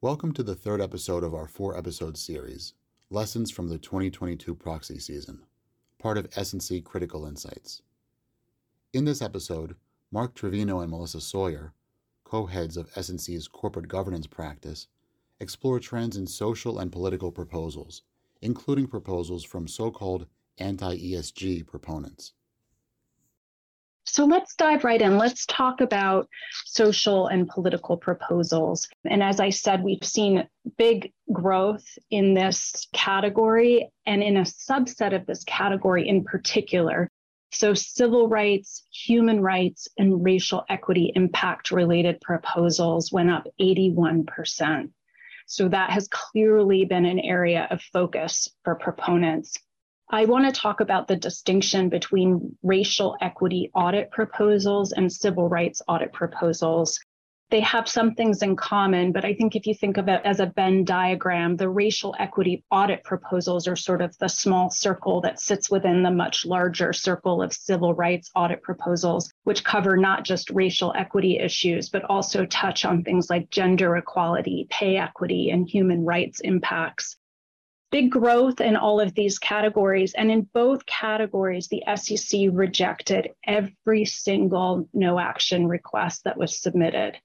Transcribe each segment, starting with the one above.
Welcome to the third episode of our four episode series, Lessons from the 2022 Proxy Season, part of S&C Critical Insights. In this episode, Marc Treviño and Melissa Sawyer, co-heads of S&C's corporate governance practice, explore trends in social and political proposals, including proposals from so-called anti-ESG proponents. So let's dive right in. Let's talk about social and political proposals. And as I said, we've seen big growth in this category and in a subset of this category in particular. So, civil rights, human rights, and racial equity impact related proposals went up 81%. So, that has clearly been an area of focus for proponents. I want to talk about the distinction between racial equity audit proposals and civil rights audit proposals. They have some things in common, but I think if you think of it as a Venn diagram, the racial equity audit proposals are sort of the small circle that sits within the much larger circle of civil rights audit proposals, which cover not just racial equity issues, but also touch on things like gender equality, pay equity, and human rights impacts big growth in all of these categories. And in both categories, the SEC rejected every single no action request that was submitted.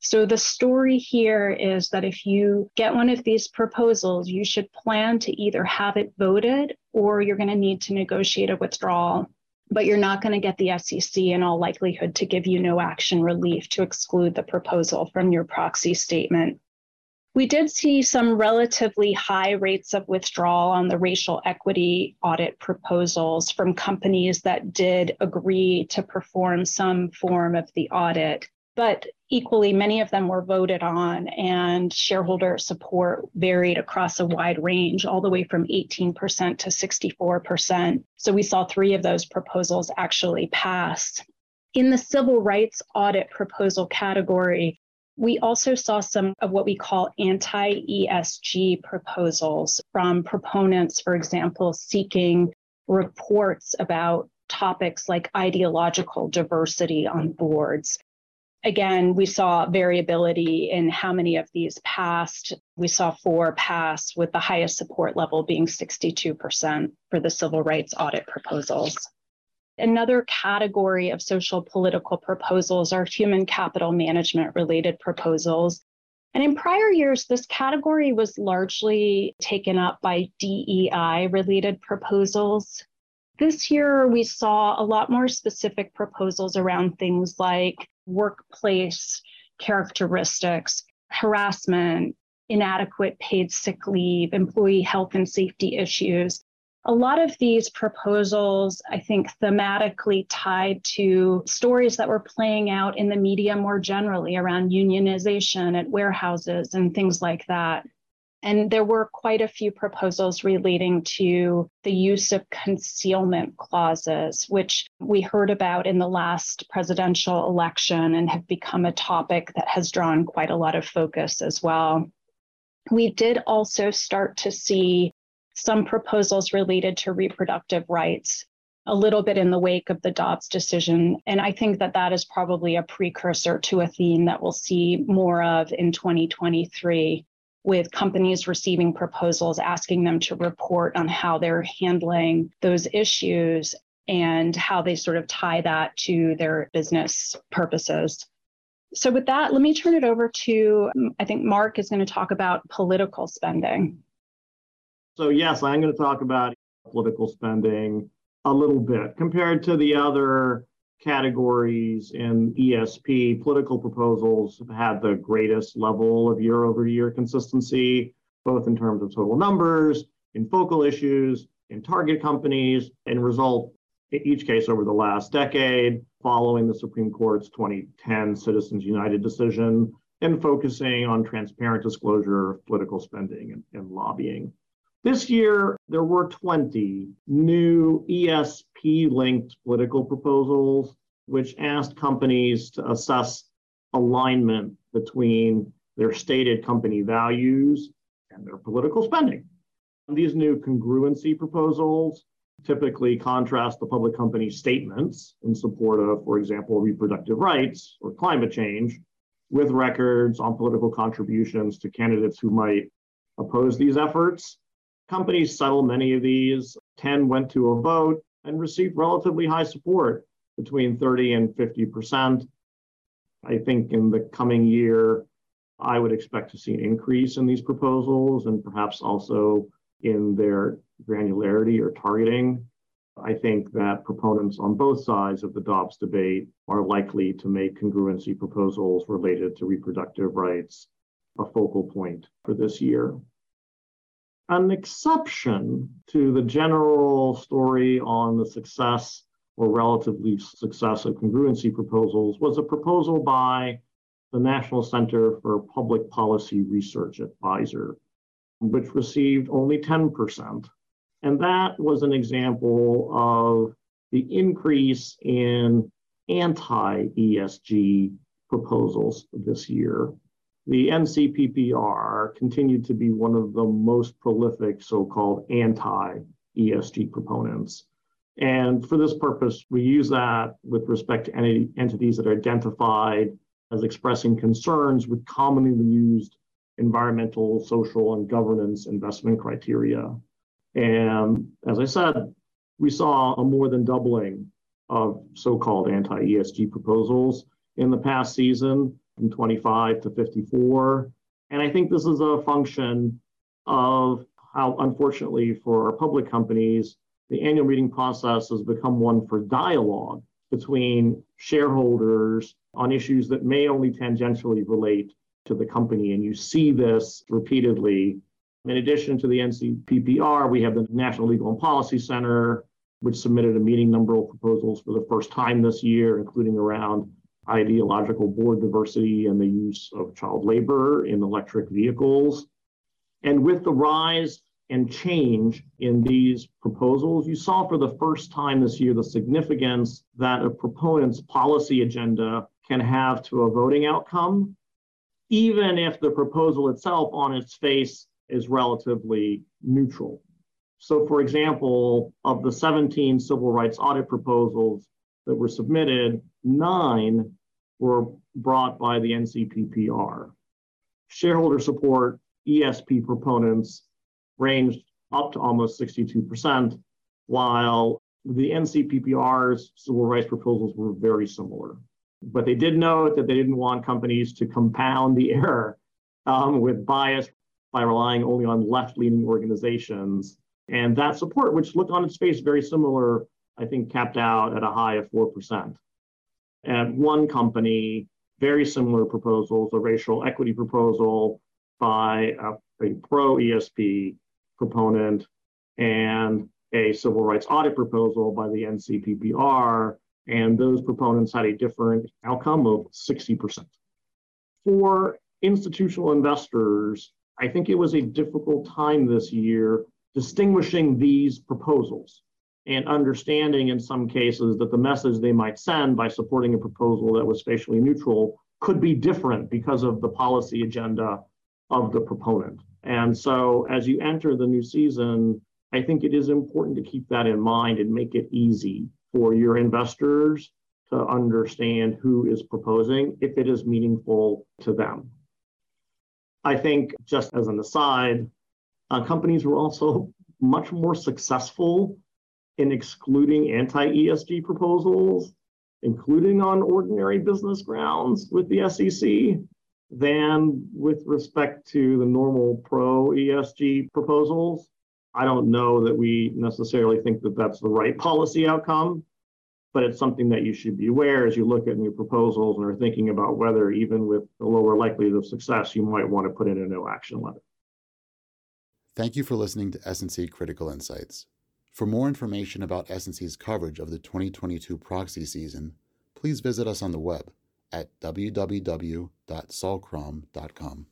So the story here is that if you get one of these proposals, you should plan to either have it voted or you're going to need to negotiate a withdrawal. But you're not going to get the SEC in all likelihood to give you no action relief to exclude the proposal from your proxy statement. We did see some relatively high rates of withdrawal on the racial equity audit proposals from companies that did agree to perform some form of the audit. But equally, many of them were voted on, and shareholder support varied across a wide range, all the way from 18% to 64%. So we saw three of those proposals actually pass. In the civil rights audit proposal category, we also saw some of what we call anti ESG proposals from proponents, for example, seeking reports about topics like ideological diversity on boards. Again, we saw variability in how many of these passed. We saw four pass, with the highest support level being 62% for the civil rights audit proposals. Another category of social political proposals are human capital management related proposals. And in prior years, this category was largely taken up by DEI related proposals. This year, we saw a lot more specific proposals around things like workplace characteristics, harassment, inadequate paid sick leave, employee health and safety issues a lot of these proposals, I think, thematically tied to stories that were playing out in the media more generally around unionization at warehouses and things like that. And there were quite a few proposals relating to the use of concealment clauses, which we heard about in the last presidential election and have become a topic that has drawn quite a lot of focus as well. We did also start to see some proposals related to reproductive rights a little bit in the wake of the Dobbs decision. And I think that that is probably a precursor to a theme that we'll see more of in 2023 with companies receiving proposals asking them to report on how they're handling those issues and how they sort of tie that to their business purposes. So, with that, let me turn it over to I think Marc is going to talk about political spending. So, yes, I'm going to talk about political spending a little bit compared to the other categories in ESG. Political proposals have had the greatest level of year over year consistency, both in terms of total numbers, in focal issues, in target companies, and result in each case over the last decade, following the Supreme Court's 2010 Citizens United decision and focusing on transparent disclosure of political spending and, and lobbying. This year, there were 20 new ESG linked political proposals, which asked companies to assess alignment between their stated company values and their political spending. These new congruency proposals typically contrast the public company statements in support of, for example, reproductive rights or climate change with records on political contributions to candidates who might oppose these efforts. Companies settle many of these. 10 went to a vote and received relatively high support between 30 and 50%. I think in the coming year, I would expect to see an increase in these proposals and perhaps also in their granularity or targeting. I think that proponents on both sides of the Dobbs debate are likely to make congruency proposals related to reproductive rights a focal point for this year. An exception to the general story on the success or relatively success of congruency proposals was a proposal by the National Center for Public Policy Research Advisor, which received only 10%. And that was an example of the increase in anti ESG proposals this year. The NCPPR continued to be one of the most prolific so called anti ESG proponents. And for this purpose, we use that with respect to any entities that are identified as expressing concerns with commonly used environmental, social, and governance investment criteria. And as I said, we saw a more than doubling of so called anti ESG proposals in the past season from 25 to 54. And I think this is a function of how, unfortunately, for our public companies, the annual meeting process has become one for dialogue between shareholders on issues that may only tangentially relate to the company. And you see this repeatedly. In addition to the NCPPR, we have the National Legal and Policy Center, which submitted a meeting number of proposals for the first time this year, including around ideological board diversity and the use of child labor in electric vehicles. And with the rise and change in these proposals, you saw for the first time this year the significance that a proponent's policy agenda can have to a voting outcome, even if the proposal itself on its face is relatively neutral. So, for example, of the 17 civil rights audit proposals that were submitted, nine were brought by the NCPPR. Shareholder support, ESG proponents ranged up to almost 62%, while the NCPPR's civil rights proposals were very similar. But they did note that they didn't want companies to compound the error um, with bias by relying only on left leaning organizations. And that support, which looked on its face very similar, I think capped out at a high of 4%. At one company, very similar proposals, a racial equity proposal by a, a pro ESG proponent and a civil rights audit proposal by the NCPPR, and those proponents had a different outcome of 60%. For institutional investors, I think it was a difficult time this year distinguishing these proposals and understanding in some cases that the message they might send by supporting a proposal that was spatially neutral could be different because of the policy agenda of the proponent. And so as you enter the new season, I think it is important to keep that in mind and make it easy for your investors to understand who is proposing if it is meaningful to them. I think, just as an aside, uh, companies were also much more successful in excluding anti ESG proposals, including on ordinary business grounds with the SEC, than with respect to the normal pro ESG proposals. I don't know that we necessarily think that that's the right policy outcome, but it's something that you should be aware as you look at new proposals and are thinking about whether, even with a lower likelihood of success, you might want to put in a no action letter. Thank you for listening to S&C Critical Insights. For more information about S&C's coverage of the 2022 proxy season, please visit us on the web at www.sullcrom.com.